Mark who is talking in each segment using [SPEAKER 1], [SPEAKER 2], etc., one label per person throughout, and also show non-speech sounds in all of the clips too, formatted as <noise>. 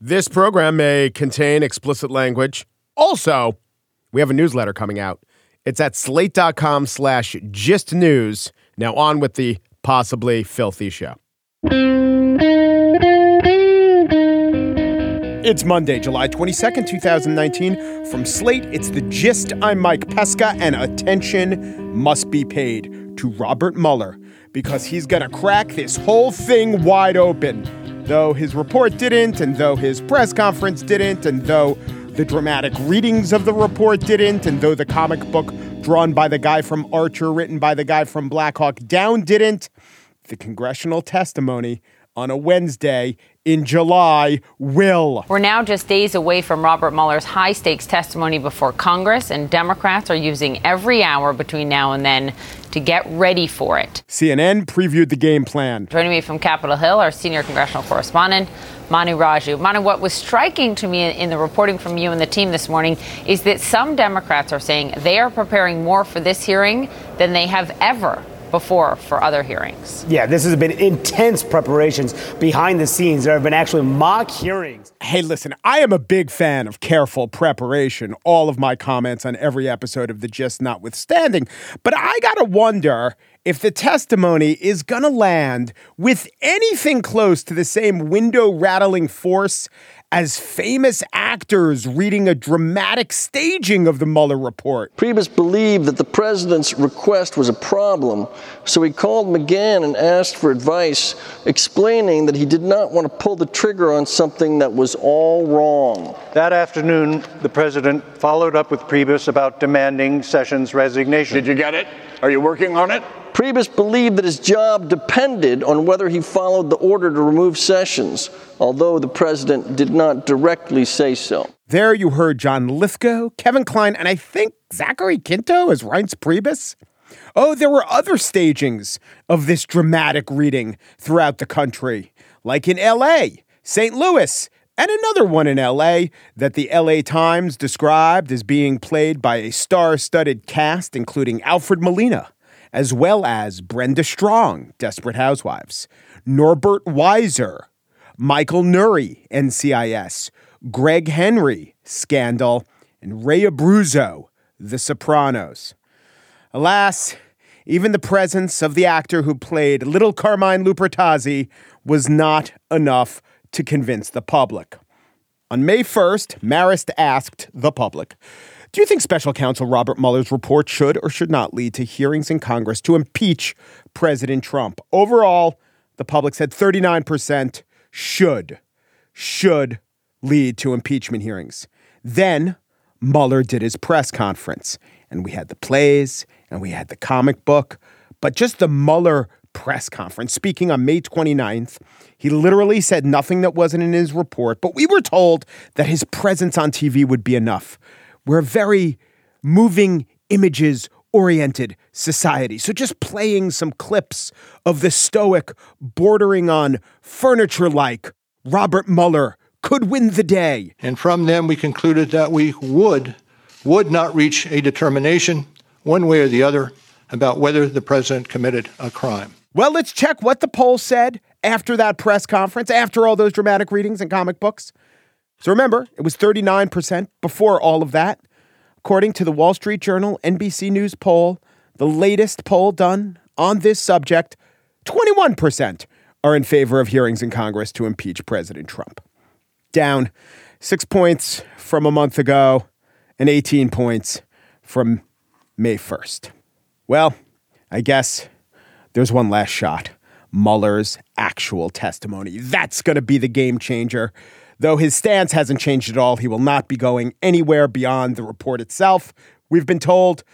[SPEAKER 1] This program may contain explicit language. Also, we have a newsletter coming out. It's at slate.com slash gist news. Now on with the possibly filthy show. It's Monday, July 22nd, 2019. From Slate, it's the gist. I'm Mike Pesca, and attention must be paid to Robert Mueller because he's going to crack this whole thing wide open though his report didn't, and though his press conference didn't, and though the dramatic readings of the report didn't, and though the comic book drawn by the guy from Archer, written by the guy from Black Hawk Down didn't, the congressional testimony on a Wednesday in July will.
[SPEAKER 2] We're now just days away from Robert Mueller's high stakes testimony before Congress, and Democrats are using every hour between now and then to get ready for it.
[SPEAKER 1] CNN previewed the game plan.
[SPEAKER 2] Joining me from Capitol Hill, our senior congressional correspondent, Manu Raju. Manu, what was striking to me in the reporting from you and the team this morning is that some Democrats are saying they are preparing more for this hearing than they have ever before for other hearings.
[SPEAKER 3] Yeah, this has been intense preparations behind the scenes. There have been actually mock hearings.
[SPEAKER 1] Hey, listen, I am a big fan of careful preparation, all of my comments on every episode of The Gist notwithstanding. But I gotta wonder if the testimony is gonna land with anything close to the same window rattling force as famous actors reading a dramatic staging of the Mueller report.
[SPEAKER 4] Priebus believed that the president's request was a problem, so he called McGahn and asked for advice, explaining that he did not want to pull the trigger on something that was all wrong.
[SPEAKER 5] That afternoon, the president followed up with Priebus about demanding Sessions' resignation.
[SPEAKER 6] Did you get it? Are you working on it?
[SPEAKER 4] Priebus believed that his job depended on whether he followed the order to remove Sessions, although the president did not directly say so.
[SPEAKER 1] There you heard John Lithgow, Kevin Kline, and I think Zachary Quinto as Reince Priebus. Oh, there were other stagings of this dramatic reading throughout the country, like in LA, St. Louis, and another one in LA that the LA Times described as being played by a star studded cast, including Alfred Molina as well as Brenda Strong, Desperate Housewives, Norbert Weisser, Michael Nouri, NCIS, Greg Henry, Scandal, and Ray Abruzzo, The Sopranos. Alas, even the presence of the actor who played Little Carmine Lupertazzi was not enough to convince the public. On May 1st, Marist asked the public do you think special counsel Robert Mueller's report should or should not lead to hearings in Congress to impeach President Trump? Overall, the public said 39% should, should lead to impeachment hearings. Then Mueller did his press conference, and we had the plays and we had the comic book, but just the Mueller press conference, speaking on May 29th, he literally said nothing that wasn't in his report, but we were told that his presence on TV would be enough. We're a very moving images oriented society. So just playing some clips of the stoic, bordering on furniture like Robert Mueller could win the day.
[SPEAKER 7] And from them, we concluded that we would, would not reach a determination one way or the other about whether the president committed a crime.
[SPEAKER 1] Well, let's check what the poll said after that press conference, after all those dramatic readings and comic books. So remember, it was 39% before all of that. According to the Wall Street Journal NBC News poll, the latest poll done on this subject, 21% are in favor of hearings in Congress to impeach President Trump. Down six points from a month ago and 18 points from May 1st. Well, I guess there's one last shot Mueller's actual testimony. That's going to be the game changer. Though his stance hasn't changed at all, he will not be going anywhere beyond the report itself, we've been told.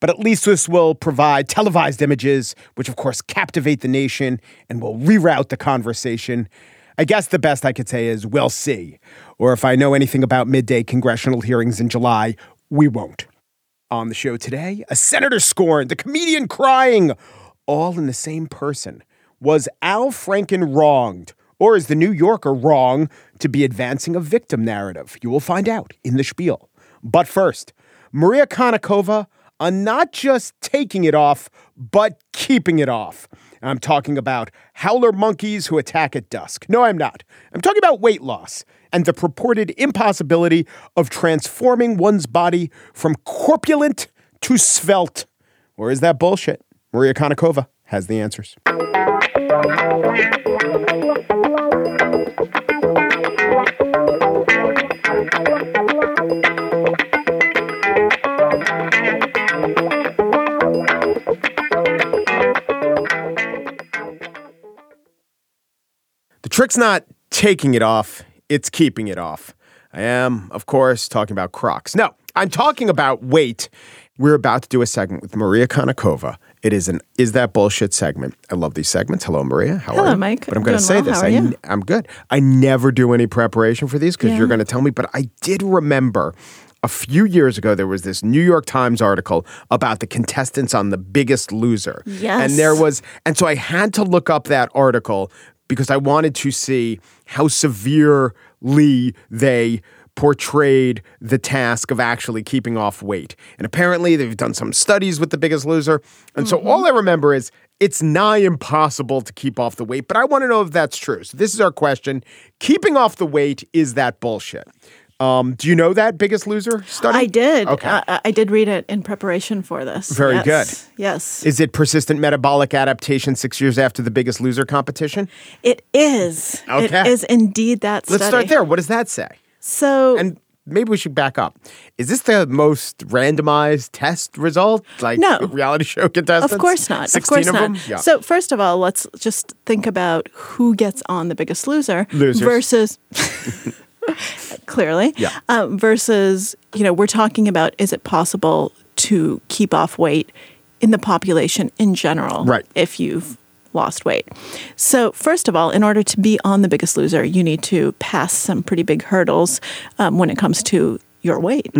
[SPEAKER 1] But at least this will provide televised images, which of course captivate the nation and will reroute the conversation. I guess the best I could say is we'll see. Or if I know anything about midday congressional hearings in July, we won't. On the show today, a senator scorned, a comedian crying, all in the same person. Was Al Franken wronged? Or is the New Yorker wrong to be advancing a victim narrative? You will find out in the spiel. But first, Maria Konnikova on not just taking it off, but keeping it off. I'm talking about howler monkeys who attack at dusk. No, I'm not. I'm talking about weight loss and the purported impossibility of transforming one's body from corpulent to svelte. Or is that bullshit? Maria Konnikova has the answers. The trick's not taking it off, it's keeping it off. I am, of course, talking about Crocs. No, I'm talking about weight. We're about to do a segment with Maria Konnikova. It is an Is That Bullshit segment. I love these segments. Hello, Maria. How
[SPEAKER 8] Hello,
[SPEAKER 1] are you?
[SPEAKER 8] Mike.
[SPEAKER 1] But I'm going to say
[SPEAKER 8] well.
[SPEAKER 1] this. I, I'm good. I never do any preparation for these because
[SPEAKER 8] Yeah.
[SPEAKER 1] you're going to tell me, but I did remember a few years ago there was this New York Times article about the contestants on The Biggest Loser.
[SPEAKER 8] Yes.
[SPEAKER 1] And there was, and so I had to look up that article because I wanted to see how severely they portrayed the task of actually keeping off weight. And apparently they've done some studies with The Biggest Loser. And so all I remember is it's nigh impossible to keep off the weight, but I want to know if that's true. So this is our question. Keeping off the weight, is that bullshit? Um, do you know that Biggest Loser study?
[SPEAKER 8] I did.
[SPEAKER 1] Okay.
[SPEAKER 8] Uh, I did read it in preparation for this.
[SPEAKER 1] Very
[SPEAKER 8] Yes.
[SPEAKER 1] good.
[SPEAKER 8] Yes.
[SPEAKER 1] is it persistent metabolic adaptation six years after the Biggest Loser competition?
[SPEAKER 8] It is.
[SPEAKER 1] Okay.
[SPEAKER 8] It is indeed that study.
[SPEAKER 1] Let's start there. What does that say?
[SPEAKER 8] So,
[SPEAKER 1] And maybe we should back up. Is this the most randomized test result? Like
[SPEAKER 8] No.
[SPEAKER 1] reality show contestants?
[SPEAKER 8] of course not. Of
[SPEAKER 1] 16
[SPEAKER 8] course
[SPEAKER 1] of
[SPEAKER 8] not.
[SPEAKER 1] them? Yeah.
[SPEAKER 8] So, first of all, let's just think about who gets on The Biggest Loser
[SPEAKER 1] Losers.
[SPEAKER 8] versus. <laughs> clearly.
[SPEAKER 1] Yeah.
[SPEAKER 8] Um, versus, you know, we're talking about is it possible to keep off weight in the population in general
[SPEAKER 1] Right.
[SPEAKER 8] if you've lost weight. So, first of all, in order to be on The Biggest Loser, you need to pass some pretty big hurdles um, when it comes to your weight.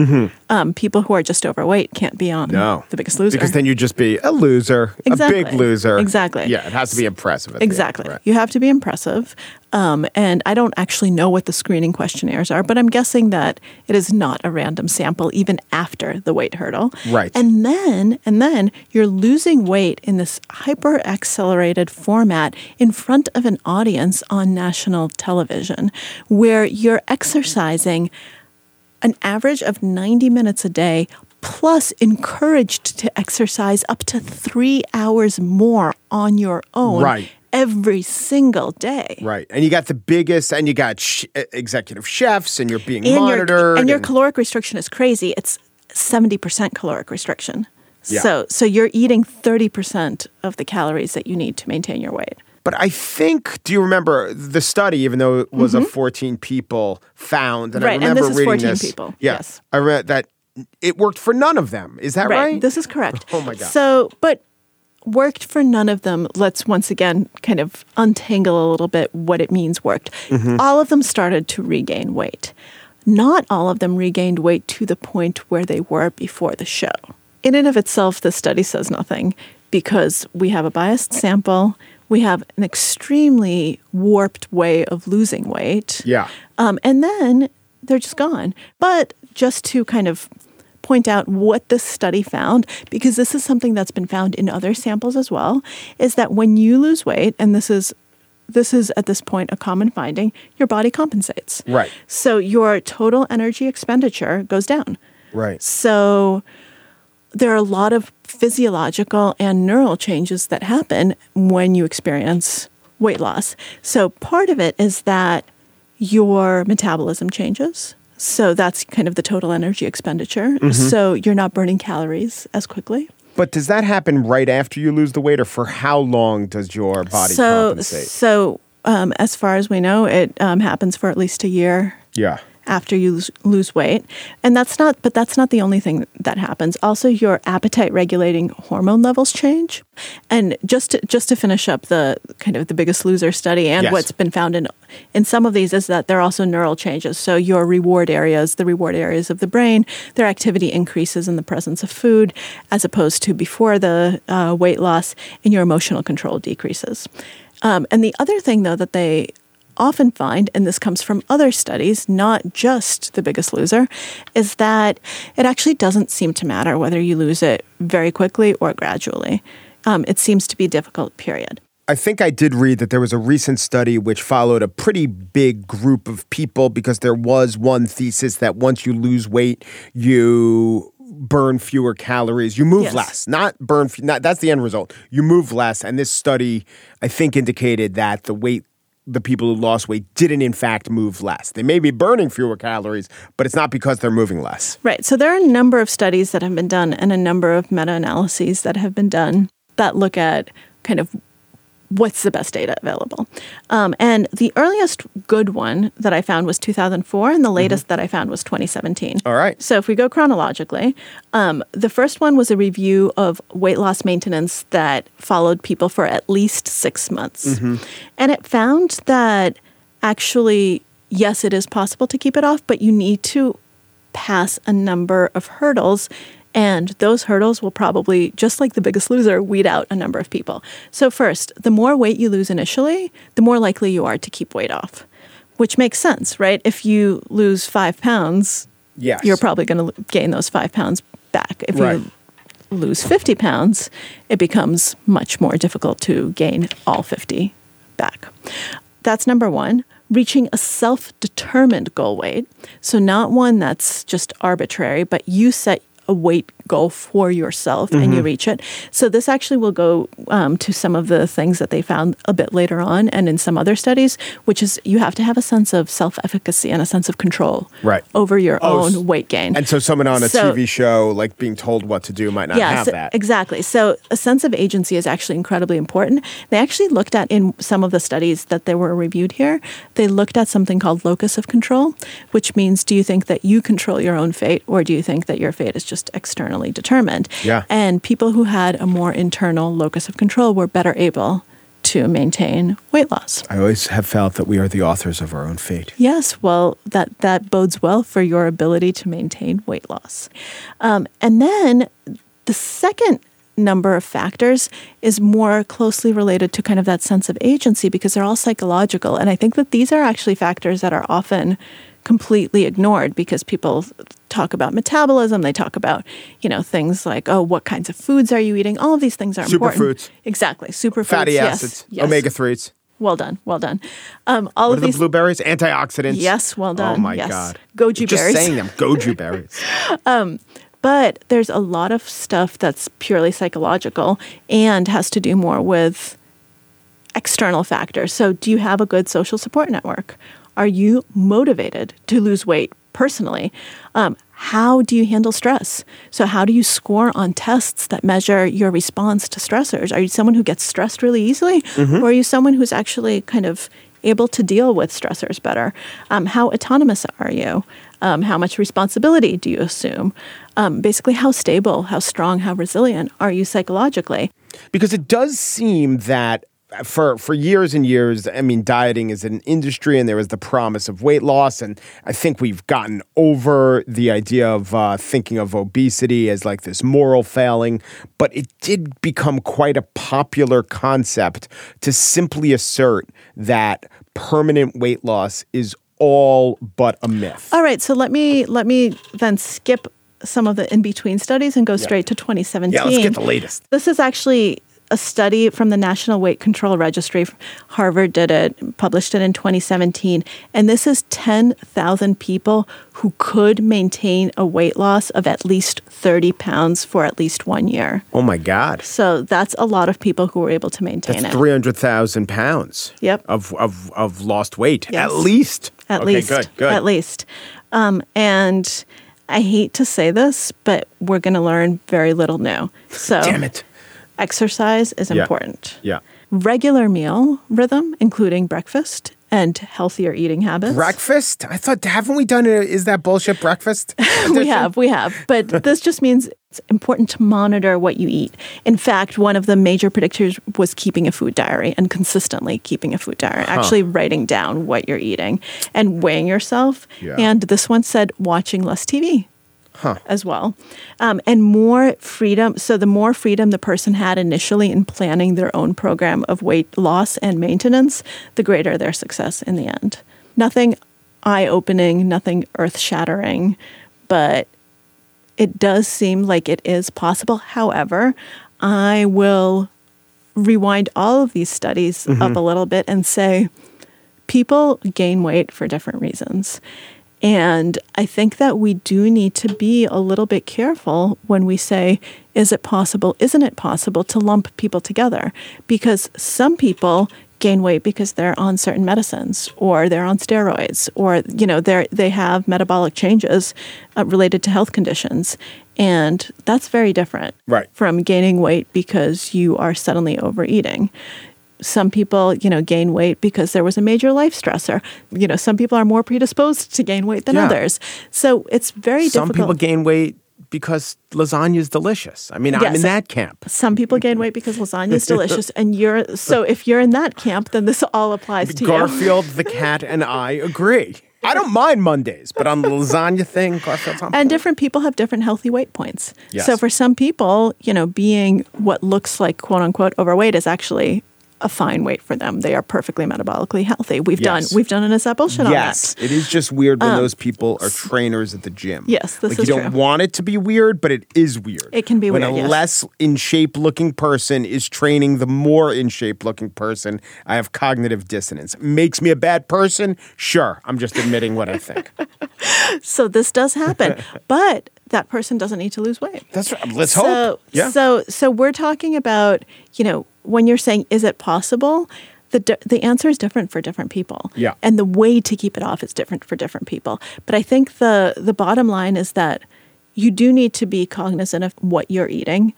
[SPEAKER 8] Um, people who are just overweight can't be on
[SPEAKER 1] Mm-hmm. no.
[SPEAKER 8] The Biggest Loser.
[SPEAKER 1] Because then you'd just be a loser, a big loser.
[SPEAKER 8] Exactly.
[SPEAKER 1] Yeah, it has to be impressive. the end,
[SPEAKER 8] Exactly.
[SPEAKER 1] right.
[SPEAKER 8] You have to be impressive. Um, and I don't actually know what the screening questionnaires are, but I'm guessing that it is not a random sample even after the weight hurdle.
[SPEAKER 1] Right.
[SPEAKER 8] And then and then you're losing weight in this hyper accelerated format in front of an audience on national television where you're exercising an average of 90 minutes a day plus encouraged to exercise up to three hours more on your own
[SPEAKER 1] Right.
[SPEAKER 8] every single day.
[SPEAKER 1] Right. And you got the biggest, and you got sh- executive chefs, and you're being
[SPEAKER 8] And
[SPEAKER 1] monitored.
[SPEAKER 8] your, and your caloric restriction is crazy. It's 70% caloric restriction.
[SPEAKER 1] Yeah.
[SPEAKER 8] So, so you're eating 30% of the calories that you need to maintain your weight.
[SPEAKER 1] But I think, do you remember the study, even though it was a 14 people found? And I
[SPEAKER 8] Mm-hmm. Right, and
[SPEAKER 1] remember
[SPEAKER 8] this is
[SPEAKER 1] reading
[SPEAKER 8] 14
[SPEAKER 1] this.
[SPEAKER 8] people,
[SPEAKER 1] Yeah,
[SPEAKER 8] yes.
[SPEAKER 1] I read that it worked for none of them. Is that right?
[SPEAKER 8] This is correct. <laughs>
[SPEAKER 1] Oh my God.
[SPEAKER 8] So, but worked for none of them. Let's once again kind of untangle a little bit what it means worked.
[SPEAKER 1] Mm-hmm.
[SPEAKER 8] All of them started to regain weight. Not all of them regained weight to the point where they were before the show. In and of itself, the study says nothing because we have a biased sample. We have an extremely warped way of losing weight.
[SPEAKER 1] Yeah.
[SPEAKER 8] Um, and then they're just gone. But just to kind of point out what this study found, because this is something that's been found in other samples as well, is that when you lose weight, and this is this is at this point a common finding, your body compensates.
[SPEAKER 1] Right.
[SPEAKER 8] So your total energy expenditure goes down.
[SPEAKER 1] Right.
[SPEAKER 8] So there are a lot of physiological and neural changes that happen when you experience weight loss. So part of it is that your metabolism changes. So that's kind of the total energy expenditure.
[SPEAKER 1] Mm-hmm.
[SPEAKER 8] So you're not burning calories as quickly.
[SPEAKER 1] But does that happen right after you lose the weight, or for how long does your body
[SPEAKER 8] so
[SPEAKER 1] compensate?
[SPEAKER 8] so um, as far as we know, it um, happens for at least a year
[SPEAKER 1] yeah.
[SPEAKER 8] After you lose, weight. And that's not but that's not the only thing that happens. Also your appetite regulating hormone levels change. And just to, just to finish up the kind of the biggest loser study and
[SPEAKER 1] Yes.
[SPEAKER 8] what's been found in in some of these is that there are also neural changes. So your reward areas the reward areas of the brain their activity increases in the presence of food as opposed to before the uh, weight loss and your emotional control decreases. Um, and the other thing though that they often find, and this comes from other studies, not just the biggest loser, is that it actually doesn't seem to matter whether you lose it very quickly or gradually. Um, it seems to be difficult period.
[SPEAKER 1] I think I did read that there was a recent study which followed a pretty big group of people because there was one thesis that once you lose weight, you burn fewer calories. You move
[SPEAKER 8] Yes.
[SPEAKER 1] less, not burn. Not that's the end result. You move less, and this study, I think, indicated that the weight. The people who lost weight didn't, in fact, move less. They may be burning fewer calories, but it's not because they're moving less.
[SPEAKER 8] Right. So there are a number of studies that have been done and a number of meta analyses that have been done that look at kind of what's the best data available. Um, and the earliest good one that I found was 2004, and the latest that I found was 2017.
[SPEAKER 1] All right.
[SPEAKER 8] So if we go chronologically, um, the first one was a review of weight loss maintenance that followed people for at least six months. And it found that actually, yes, it is possible to keep it off, but you need to pass a number of hurdles. And those hurdles will probably, just like the biggest loser, weed out a number of people. So, first, the more weight you lose initially, the more likely you are to keep weight off, which makes sense, right? If you lose five pounds,
[SPEAKER 1] Yes.
[SPEAKER 8] you're probably going to gain those five pounds back. If
[SPEAKER 1] Right.
[SPEAKER 8] you lose 50 pounds, it becomes much more difficult to gain all 50 back. That's number one. Reaching a self determined goal weight. So, not one that's just arbitrary, but you set a weight goal for yourself and you reach it. So, this actually will go um, to some of the things that they found a bit later on and in some other studies, which is you have to have a sense of self efficacy and a sense of control
[SPEAKER 1] Right.
[SPEAKER 8] over your
[SPEAKER 1] Oh,
[SPEAKER 8] own weight gain.
[SPEAKER 1] And so someone on a
[SPEAKER 8] So-
[SPEAKER 1] TV show, like being told what to do, might not
[SPEAKER 8] Yes,
[SPEAKER 1] have that.
[SPEAKER 8] exactly. So a sense of agency is actually incredibly important. They actually looked at in some of the studies that they were reviewed here, they looked at something called locus of control, which means do you think that you control your own fate or do you think that your fate is just externally determined?
[SPEAKER 1] Yeah.
[SPEAKER 8] And people who had a more internal locus of control were better able to maintain weight loss.
[SPEAKER 1] I always have felt that we are the authors of our own fate.
[SPEAKER 8] Yes, well, that that bodes well for your ability to maintain weight loss. Um, and then the second number of factors is more closely related to kind of that sense of agency because they're all psychological. And I think that these are actually factors that are often completely ignored because people talk about metabolism they talk about you know things like oh what kinds of foods are you eating all of these things are important
[SPEAKER 1] Superfoods.
[SPEAKER 8] exactly superfoods
[SPEAKER 1] Fatty
[SPEAKER 8] yes,
[SPEAKER 1] acids,
[SPEAKER 8] yes.
[SPEAKER 1] omega 3s.
[SPEAKER 8] well done well done um, all
[SPEAKER 1] What
[SPEAKER 8] of
[SPEAKER 1] are the
[SPEAKER 8] these
[SPEAKER 1] blueberries? Antioxidants.
[SPEAKER 8] Yes, well done.
[SPEAKER 1] Oh my
[SPEAKER 8] Yes.
[SPEAKER 1] God.
[SPEAKER 8] Goji
[SPEAKER 1] Just
[SPEAKER 8] berries.
[SPEAKER 1] saying them. goji berries. <laughs>
[SPEAKER 8] But there's a lot of stuff that's purely psychological and has to do more with external factors. So, do you have a good social support network? Are you motivated to lose weight personally? Um, how do you handle stress? So, how do you score on tests that measure your response to stressors? Are you someone who gets stressed really easily, or are you someone who's actually kind of able to deal with stressors better? Um, how autonomous are you? Um, how much responsibility do you assume? Um, basically, how stable, how strong, how resilient are you psychologically?
[SPEAKER 1] because it does seem that for for years and years, I mean, dieting is an industry, and there was the promise of weight loss, and I think we've gotten over the idea of uh, thinking of obesity as like this moral failing. But it did become quite a popular concept to simply assert that permanent weight loss is all but a myth.
[SPEAKER 8] All right, so let me let me then skip some of the in between studies and go straight to 2017.
[SPEAKER 1] Yeah, let's get the latest.
[SPEAKER 8] This is actually a study from the National Weight Control Registry. Harvard did it, published it in 2017. And this is 10,000 people who could maintain a weight loss of at least 30 pounds for at least one year.
[SPEAKER 1] Oh my God.
[SPEAKER 8] So that's a lot of people who were able to maintain
[SPEAKER 1] That's
[SPEAKER 8] it.
[SPEAKER 1] 300,000 pounds
[SPEAKER 8] Yep.
[SPEAKER 1] of, of, of lost weight.
[SPEAKER 8] Yes.
[SPEAKER 1] At least.
[SPEAKER 8] At
[SPEAKER 1] okay,
[SPEAKER 8] least.
[SPEAKER 1] good, good.
[SPEAKER 8] At least. Um, and I hate to say this, but we're going to learn very little new. So
[SPEAKER 1] Damn it.
[SPEAKER 8] Exercise is
[SPEAKER 1] Yeah.
[SPEAKER 8] important.
[SPEAKER 1] Yeah.
[SPEAKER 8] Regular meal rhythm, including breakfast and healthier eating habits.
[SPEAKER 1] Breakfast? I thought, haven't we done it? Is that bullshit breakfast? <laughs>
[SPEAKER 8] we have, we have. But <laughs> this just means it's important to monitor what you eat. In fact, one of the major predictors was keeping a food diary and consistently keeping a food diary, actually writing down what you're eating and weighing yourself.
[SPEAKER 1] Yeah.
[SPEAKER 8] And this one said watching less TV. As well. Um, and more freedom. So, the more freedom the person had initially in planning their own program of weight loss and maintenance, the greater their success in the end. Nothing eye opening, nothing earth shattering, but it does seem like it is possible. However, I will rewind all of these studies up a little bit and say people gain weight for different reasons. And I think that we do need to be a little bit careful when we say, is it possible, isn't it possible to lump people together? Because some people gain weight because they're on certain medicines or they're on steroids or you know they they have metabolic changes uh, related to health conditions and that's very different
[SPEAKER 1] Right.
[SPEAKER 8] from gaining weight because you are suddenly overeating some people, you know, gain weight because there was a major life stressor. You know, some people are more predisposed to gain weight than
[SPEAKER 1] Yeah.
[SPEAKER 8] others. So it's very
[SPEAKER 1] Some people
[SPEAKER 8] difficult.
[SPEAKER 1] gain weight because lasagna is delicious. I mean, I'm in that camp.
[SPEAKER 8] some people gain weight because lasagna is delicious, and you're so if you're in that camp, then this all applies to you.
[SPEAKER 1] Garfield, the cat, and I agree. I don't mind Mondays, but on the lasagna thing, Garfield's on.
[SPEAKER 8] And different people have different healthy weight points.
[SPEAKER 1] Yes.
[SPEAKER 8] So for some people, you know, being what looks like quote unquote overweight is actually a fine weight for them. They are perfectly metabolically healthy. We've
[SPEAKER 1] Yes.
[SPEAKER 8] done we've done an Is That Bullshit on
[SPEAKER 1] Yes,
[SPEAKER 8] that.
[SPEAKER 1] it is just weird when um, those people are trainers at the gym.
[SPEAKER 8] Yes, this
[SPEAKER 1] like
[SPEAKER 8] is
[SPEAKER 1] you don't
[SPEAKER 8] true.
[SPEAKER 1] want it to be weird, but it is weird.
[SPEAKER 8] It can be
[SPEAKER 1] when
[SPEAKER 8] weird, When
[SPEAKER 1] a
[SPEAKER 8] yes.
[SPEAKER 1] less in shape looking person is training the more in shape looking person. I have cognitive dissonance. Makes me a bad person? Sure, I'm just admitting what I think. <laughs>
[SPEAKER 8] So this does happen, <laughs> but that person doesn't need to lose weight.
[SPEAKER 1] That's right. Let's
[SPEAKER 8] so,
[SPEAKER 1] hope. Yeah.
[SPEAKER 8] So so we're talking about, you know, when you're saying is it possible? The, di- the answer is different for different people.
[SPEAKER 1] Yeah.
[SPEAKER 8] And the way to keep it off is different for different people. But I think the the bottom line is that you do need to be cognizant of what you're eating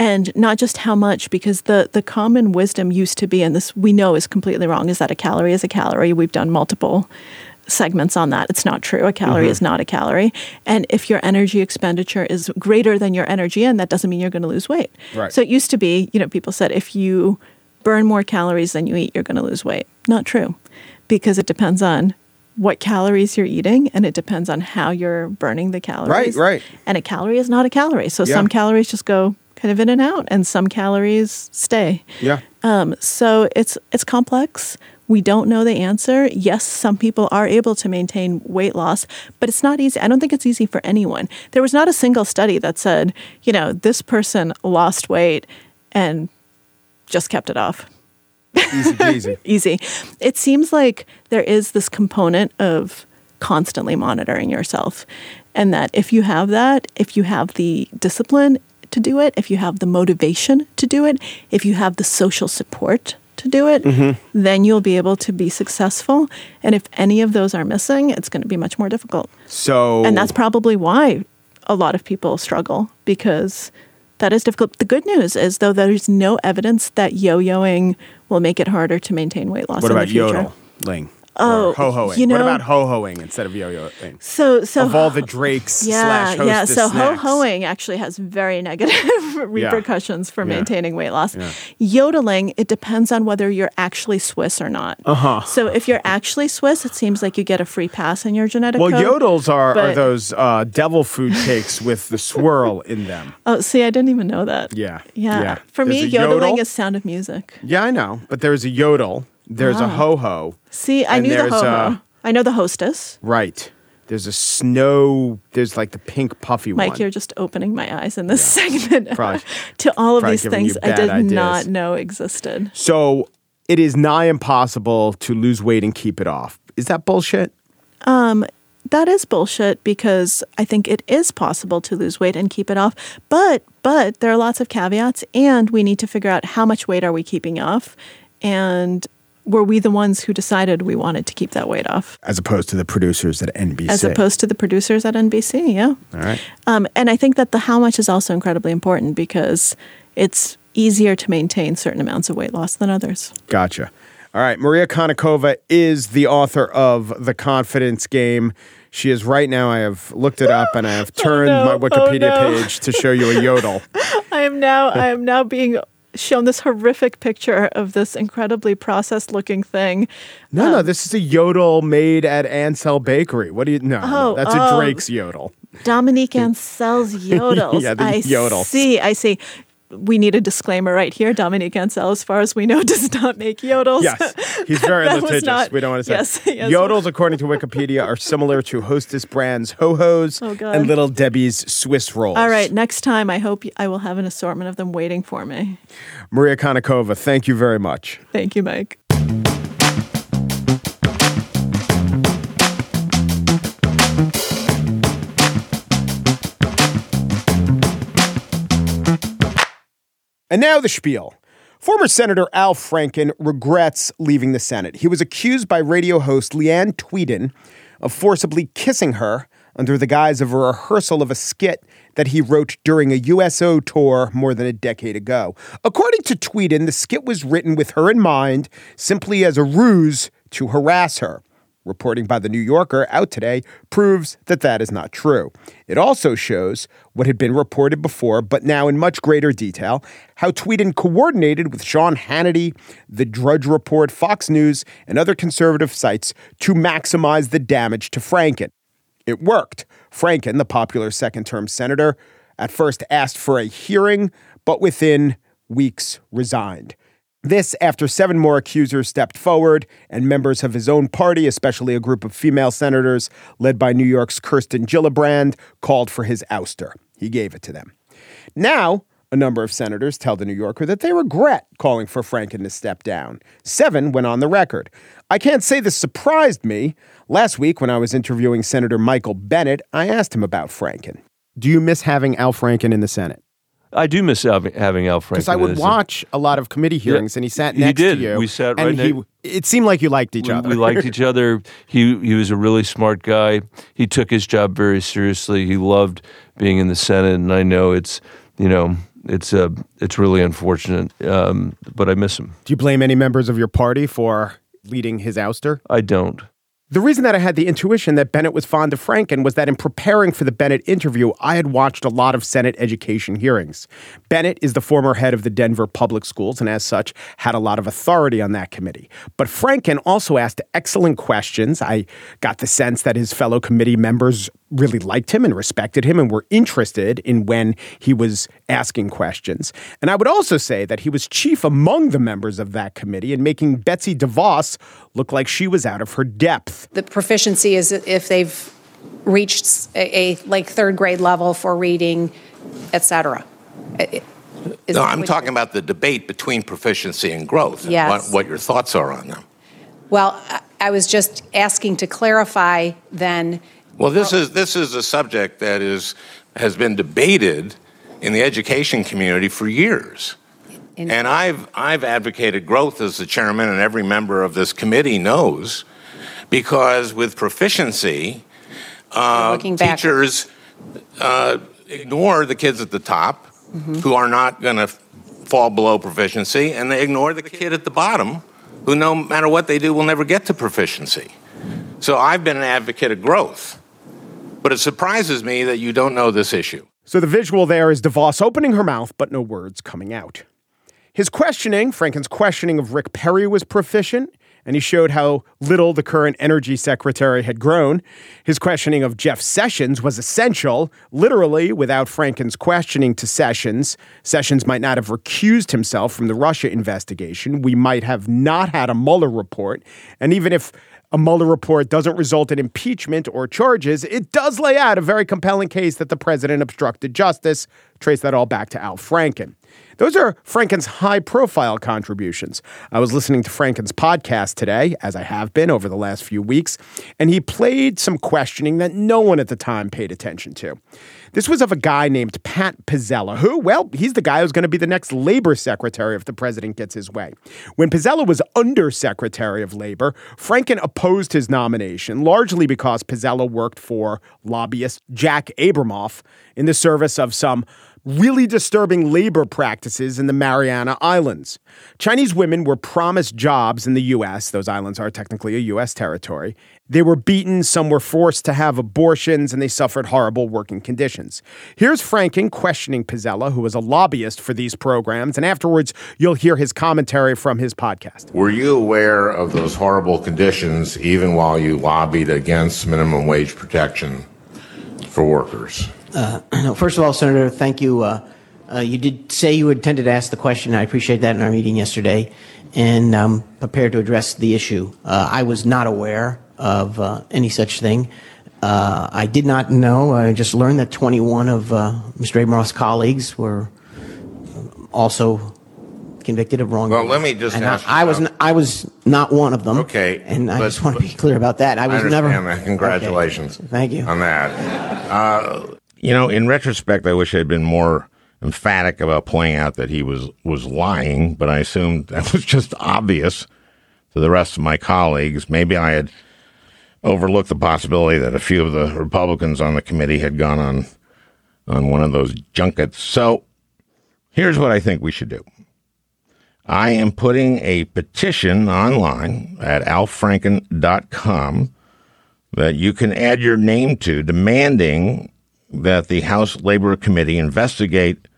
[SPEAKER 8] and not just how much because the the common wisdom used to be and this we know is completely wrong is that a calorie is a calorie. We've done multiple segments on that. It's not true. A calorie
[SPEAKER 1] Mm-hmm.
[SPEAKER 8] is not a calorie. And if your energy expenditure is greater than your energy in, that doesn't mean you're going to lose weight.
[SPEAKER 1] Right.
[SPEAKER 8] So it used to be, you know, people said if you burn more calories than you eat, you're going to lose weight. Not true. Because it depends on what calories you're eating and it depends on how you're burning the calories.
[SPEAKER 1] Right, right.
[SPEAKER 8] And a calorie is not a calorie. So
[SPEAKER 1] Yeah.
[SPEAKER 8] some calories just go kind of in and out and some calories stay.
[SPEAKER 1] yeah.
[SPEAKER 8] Um, so it's it's complex. We don't know the answer. Yes, some people are able to maintain weight loss, but it's not easy. I don't think it's easy for anyone. There was not a single study that said, you know, this person lost weight and just kept it off.
[SPEAKER 1] Easy peasy. <laughs>
[SPEAKER 8] Easy. It seems like there is this component of constantly monitoring yourself. And that if you have that, if you have the discipline to do it, if you have the motivation to do it, if you have the social support to do it, mm-hmm. then you'll be able to be successful. And if any of those are missing, it's going to be much more difficult.
[SPEAKER 1] So
[SPEAKER 8] And that's probably why a lot of people struggle because that is difficult. The good news is, though, there's no evidence that yo yoing will make it harder to maintain weight loss
[SPEAKER 1] what
[SPEAKER 8] in
[SPEAKER 1] about
[SPEAKER 8] the future.
[SPEAKER 1] yodeling?
[SPEAKER 8] Oh,
[SPEAKER 1] ho hoing.
[SPEAKER 8] you know, what
[SPEAKER 1] about ho hoing instead of yo yoing?
[SPEAKER 8] So, so
[SPEAKER 1] Of all the Drakes
[SPEAKER 8] yeah,
[SPEAKER 1] slash
[SPEAKER 8] yeah. So ho hoing actually has very negative <laughs> repercussions for
[SPEAKER 1] Yeah.
[SPEAKER 8] maintaining weight loss. Yodeling, it depends on whether you're actually Swiss or not. Uh
[SPEAKER 1] Uh-huh.
[SPEAKER 8] So if you're actually Swiss, it seems like you get a free pass in your genetic
[SPEAKER 1] Well,
[SPEAKER 8] code.
[SPEAKER 1] yodels are, are those uh, devil food cakes with the swirl in them. <laughs>
[SPEAKER 8] Oh, see, I didn't even know that.
[SPEAKER 1] Yeah,
[SPEAKER 8] Yeah.
[SPEAKER 1] yeah.
[SPEAKER 8] For me,
[SPEAKER 1] There's a
[SPEAKER 8] yodeling
[SPEAKER 1] yodel.
[SPEAKER 8] is Sound of Music.
[SPEAKER 1] Yeah, I know. But there's a yodel. There's a ho ho.
[SPEAKER 8] See, I knew the ho ho. I know the hostess.
[SPEAKER 1] Right. There's a snow. There's like the pink puffy
[SPEAKER 8] Mike,
[SPEAKER 1] one.
[SPEAKER 8] Mike, you're just opening my eyes in this segment <laughs>
[SPEAKER 1] Probably-
[SPEAKER 8] to all of these things I did
[SPEAKER 1] ideas.
[SPEAKER 8] not know existed.
[SPEAKER 1] So it is nigh impossible to lose weight and keep it off. Is that bullshit?
[SPEAKER 8] Um, that is bullshit because I think it is possible to lose weight and keep it off. But but there are lots of caveats and we need to figure out how much weight are we keeping off and were we the ones who decided we wanted to keep that weight off
[SPEAKER 1] As opposed to the producers at NBC.
[SPEAKER 8] as opposed to the producers at NBC, yeah.
[SPEAKER 1] All right.
[SPEAKER 8] Um, and I think that the how much is also incredibly important because it's easier to maintain certain amounts of weight loss than others.
[SPEAKER 1] Gotcha. All right. Maria Konnikova is the author of The Confidence Game. She is right now, I have looked it up and I have <laughs> turned
[SPEAKER 8] no.
[SPEAKER 1] my
[SPEAKER 8] Oh,
[SPEAKER 1] Wikipedia
[SPEAKER 8] no.
[SPEAKER 1] page to show you a yodel. <laughs>
[SPEAKER 8] I am now I am now being shown this horrific picture of this incredibly processed looking thing.
[SPEAKER 1] No,
[SPEAKER 8] Um,
[SPEAKER 1] no, this is a yodel made at Ansel Bakery. What do you? No, no
[SPEAKER 8] Oh,
[SPEAKER 1] that's
[SPEAKER 8] oh.
[SPEAKER 1] a Drake's yodel.
[SPEAKER 8] Dominique Ansel's yodels. <laughs>
[SPEAKER 1] Yeah, the
[SPEAKER 8] I
[SPEAKER 1] yodels.
[SPEAKER 8] see, I see. We need a disclaimer right here. Dominique Ansel, as far as we know, <laughs> does not make yodels.
[SPEAKER 1] Yes, <laughs> He's very litigious.
[SPEAKER 8] not-
[SPEAKER 1] we don't want to say.
[SPEAKER 8] yes, yes.
[SPEAKER 1] Yodels, according to Wikipedia, are similar to Hostess brands Ho Ho's
[SPEAKER 8] Oh,
[SPEAKER 1] and Little Debbie's Swiss rolls.
[SPEAKER 8] All right, next time I hope I will have an assortment of them waiting for me.
[SPEAKER 1] Maria Konnikova, thank you very much.
[SPEAKER 8] Thank you, Mike.
[SPEAKER 1] And now the spiel. Former Senator Al Franken regrets leaving the Senate. He was accused by radio host Leanne Tweeden of forcibly kissing her under the guise of a rehearsal of a skit that he wrote during a USO tour more than a decade ago. According to Tweeden, the skit was written with her in mind simply as a ruse to harass her. Reporting by the New Yorker out today proves that that is not true. It also shows what had been reported before, but now in much greater detail, how Tweeden coordinated with Sean Hannity, The Drudge Report, Fox News, and other conservative sites to maximize the damage to Franken. It worked. Franken, the popular second term senator, at first asked for a hearing, but within weeks resigned. This after seven more accusers stepped forward and members of his own party, especially a group of female senators led by New York's Kirsten Gillibrand, called for his ouster. He gave it to them. Now, a number of senators tell the New Yorker that they regret calling for Franken to step down. Seven went on the record. I can't say this surprised me. Last week, when I was interviewing Senator Michael Bennet, I asked him about Franken. Do you miss having Al Franken in the Senate?
[SPEAKER 9] I do miss having, having Al Franken.
[SPEAKER 1] Because I would watch a lot of committee hearings, and he sat
[SPEAKER 9] He
[SPEAKER 1] next
[SPEAKER 9] did.
[SPEAKER 1] to you.
[SPEAKER 9] We sat
[SPEAKER 1] and
[SPEAKER 9] right
[SPEAKER 1] he,
[SPEAKER 9] next-
[SPEAKER 1] It seemed like you liked each
[SPEAKER 9] we,
[SPEAKER 1] other.
[SPEAKER 9] we liked each other. He he was a really smart guy. He took his job very seriously. He loved being in the Senate, and I know it's you know it's uh, it's really unfortunate, um, but I miss him.
[SPEAKER 1] Do you blame any members of your party for leading his ouster?
[SPEAKER 9] I don't.
[SPEAKER 1] The reason that I had the intuition that Bennet was fond of Franken was that in preparing for the Bennet interview, I had watched a lot of Senate education hearings. Bennet is the former head of the Denver Public Schools and, as such, had a lot of authority on that committee. But Franken also asked excellent questions. I got the sense that his fellow committee members really liked him and respected him and were interested in when he was asking questions. And I would also say that he was chief among the members of that committee in making Betsy DeVos look like she was out of her depth.
[SPEAKER 10] The proficiency is if they've reached a, a like third grade level for reading, et cetera. Is
[SPEAKER 11] No, I'm talking about the debate between proficiency and growth. and What, what your thoughts are on them.
[SPEAKER 10] Well, I- I was just asking to clarify then,
[SPEAKER 11] Well, this is this is a subject that is has been debated in the education community for years.
[SPEAKER 10] in-
[SPEAKER 11] And I've I've advocated growth as the chairman, and every member of this committee knows, because with proficiency, uh, teachers uh, ignore the kids at the top
[SPEAKER 10] Mm-hmm.
[SPEAKER 11] who are not going to fall below proficiency, and they ignore the kid at the bottom who, no matter what they do, will never get to proficiency. So I've been an advocate of growth, but it surprises me that you don't know this issue.
[SPEAKER 1] So the visual there is DeVos opening her mouth, but no words coming out. His questioning, Franken's questioning of Rick Perry was proficient, and he showed how little the current energy secretary had grown. His questioning of Jeff Sessions was essential. Literally, without Franken's questioning to Sessions, Sessions might not have recused himself from the Russia investigation. We might have not had a Mueller report. And even if a Mueller report doesn't result in impeachment or charges, it does lay out a very compelling case that the president obstructed justice. Trace that all back to Al Franken. Those are Franken's high profile contributions. I was listening to Franken's podcast today, as I have been over the last few weeks, and he played some questioning that no one at the time paid attention to. This was of a guy named Pat Pizzella, who, well, he's the guy who's going to be the next labor secretary if the president gets his way. When Pizzella was undersecretary of labor, Franken opposed his nomination, largely because Pizzella worked for lobbyist Jack Abramoff in the service of some really disturbing labor practices in the Mariana Islands. Chinese women were promised jobs in the U.S., those islands are technically a U.S. territory. They were beaten, some were forced to have abortions, and they suffered horrible working conditions. Here's Franken questioning Pizzella, who was a lobbyist for these programs, and afterwards you'll hear his commentary from his podcast.
[SPEAKER 12] Were you aware of those horrible conditions even while you lobbied against minimum wage protection for workers?
[SPEAKER 13] Uh, <clears throat> no, first of all, Senator, thank you uh, Uh, you did say you intended to ask the question. I appreciate that in our meeting yesterday, and um, prepared to address the issue. Uh, I was not aware of uh, any such thing. Uh, I did not know. I just learned that 21 of uh, Mr. Abramoff's colleagues were also convicted of wrongdoing.
[SPEAKER 12] Well, let me just
[SPEAKER 13] and
[SPEAKER 12] ask
[SPEAKER 13] I, I was n- I was not one of them.
[SPEAKER 12] Okay,
[SPEAKER 13] and I
[SPEAKER 12] but-
[SPEAKER 13] just want to be clear about that. I was
[SPEAKER 12] understand
[SPEAKER 13] never.
[SPEAKER 12] that. Congratulations.
[SPEAKER 13] Okay. Thank you.
[SPEAKER 12] on that. Uh, you know, in retrospect, I wish I had been more emphatic about pointing out that he was was lying, but I assumed that was just obvious to the rest of my colleagues. Maybe I had overlooked the possibility that a few of the Republicans on the committee had gone on on one of those junkets. So, here's what I think we should do. I am putting a petition online at alfranken.com that you can add your name to demanding that the House Labor Committee investigate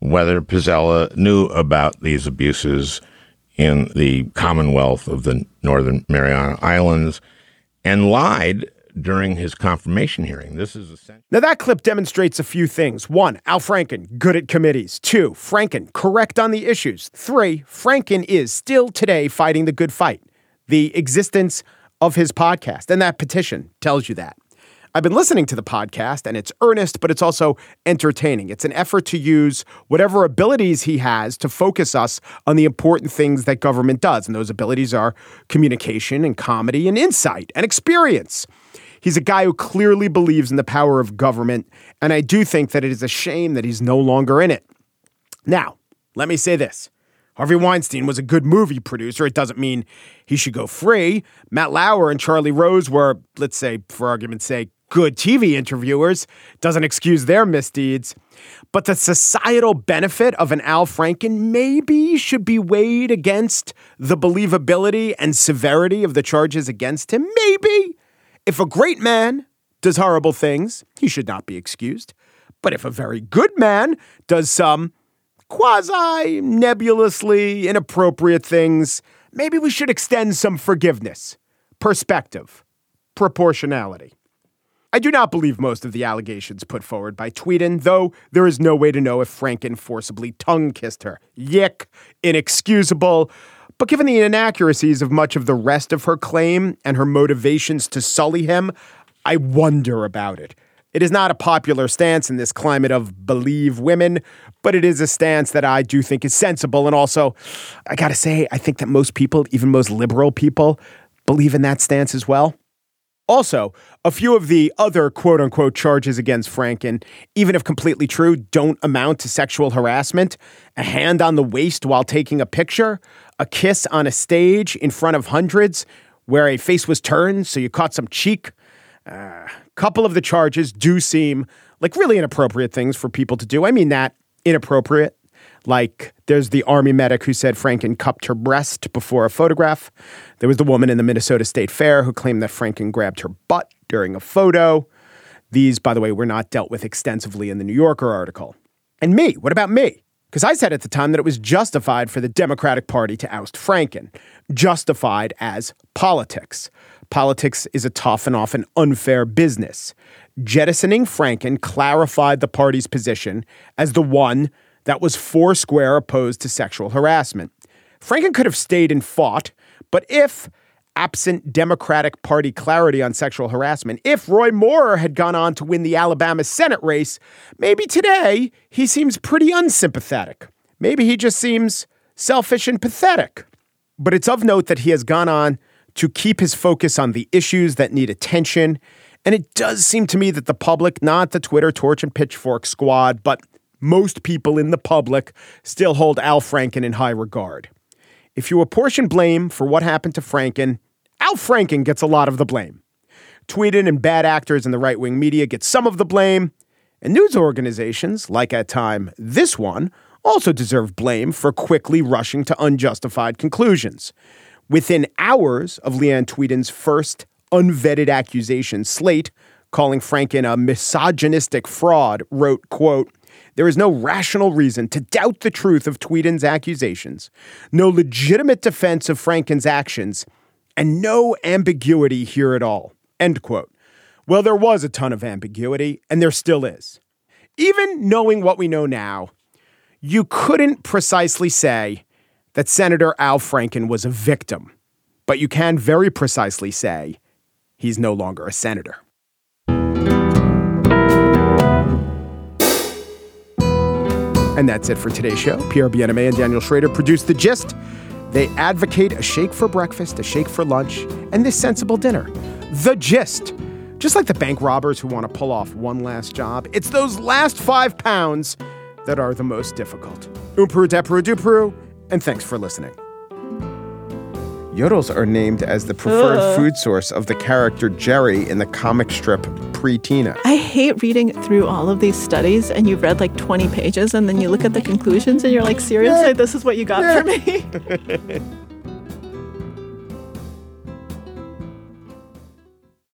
[SPEAKER 12] whether Pizzella knew about these abuses in the Commonwealth of the Northern Mariana Islands and lied during his confirmation hearing. This is essential.
[SPEAKER 1] Now, that clip demonstrates a few things. One, Al Franken, good at committees. Two, Franken, correct on the issues. Three, Franken is still today fighting the good fight. The existence of his podcast and that petition tells you that. I've been listening to the podcast and it's earnest, but it's also entertaining. It's an effort to use whatever abilities he has to focus us on the important things that government does. And those abilities are communication and comedy and insight and experience. He's a guy who clearly believes in the power of government, and I do think that it is a shame that he's no longer in it. Now, let me say this. Harvey Weinstein was a good movie producer. It doesn't mean he should go free. Matt Lauer and Charlie Rose were, let's say, for argument's sake, good TV interviewers. Doesn't excuse their misdeeds. But the societal benefit of an Al Franken maybe should be weighed against the believability and severity of the charges against him. Maybe. If a great man does horrible things, he should not be excused. But if a very good man does some quasi nebulously inappropriate things, maybe we should extend some forgiveness, perspective, proportionality. I do not believe most of the allegations put forward by Tweeden, though there is no way to know if Franken forcibly tongue kissed her. Yick, inexcusable. But given the inaccuracies of much of the rest of her claim and her motivations to sully him, I wonder about it. It is not a popular stance in this climate of believe women, but it is a stance that I do think is sensible. And also, I gotta say, I think that most people, even most liberal people, believe in that stance as well. Also, a few of the other quote unquote charges against Franken, even if completely true, don't amount to sexual harassment. A hand on the waist while taking a picture, a kiss on a stage in front of hundreds where a face was turned so you caught some cheek. A couple of the charges do seem like really inappropriate things for people to do. I mean that inappropriate. Like there's the army medic who said Franken cupped her breast before a photograph. There was the woman in the Minnesota State Fair who claimed that Franken grabbed her butt during a photo. These, by the way, were not dealt with extensively in the New Yorker article. And me, what about me? Because I said at the time that it was justified for the Democratic Party to oust Franken, justified as politics. Politics is a tough and often unfair business. Jettisoning Franken clarified the party's position as the one that was foursquare opposed to sexual harassment. Franken could have stayed and fought, but if, absent Democratic Party clarity on sexual harassment, if Roy Moore had gone on to win the Alabama Senate race, maybe today he seems pretty unsympathetic. Maybe he just seems selfish and pathetic. But it's of note that he has gone on to keep his focus on the issues that need attention. And it does seem to me that the public, not the Twitter torch and pitchfork squad, but most people in the public still hold Al Franken in high regard. If you apportion blame for what happened to Franken, Al Franken gets a lot of the blame. Tweeden and bad actors in the right wing media get some of the blame, and news organizations, like at time this one, also deserve blame for quickly rushing to unjustified conclusions. Within hours of Leanne Tweeden's first unvetted accusation, Slate, calling Franken a misogynistic fraud, wrote, quote, there is no rational reason to doubt the truth of Tweeden's accusations, no legitimate defense of Franken's actions, and no ambiguity here at all. End quote. Well, there was a ton of ambiguity, and there still is. Even knowing what we know now, you couldn't precisely say that Senator Al Franken was a victim, but you can very precisely say he's no longer a senator. And that's it for today's show. Pierre Bienaimé and Daniel Schrader produced The Gist. They advocate a shake for breakfast, a shake for lunch, and this sensible dinner. The Gist. Just like the bank robbers who want to pull off one last job, it's those last five pounds that are the most difficult. Umpru, depru, dupru, and thanks for listening. Yodels are named as the preferred
[SPEAKER 8] Ugh.
[SPEAKER 1] food source of the character Jerry in the comic strip PreTeena.
[SPEAKER 8] I hate reading through all of these studies and you've read like 20 pages and then you look at the conclusions and you're like, seriously, this is what you got for me? <laughs>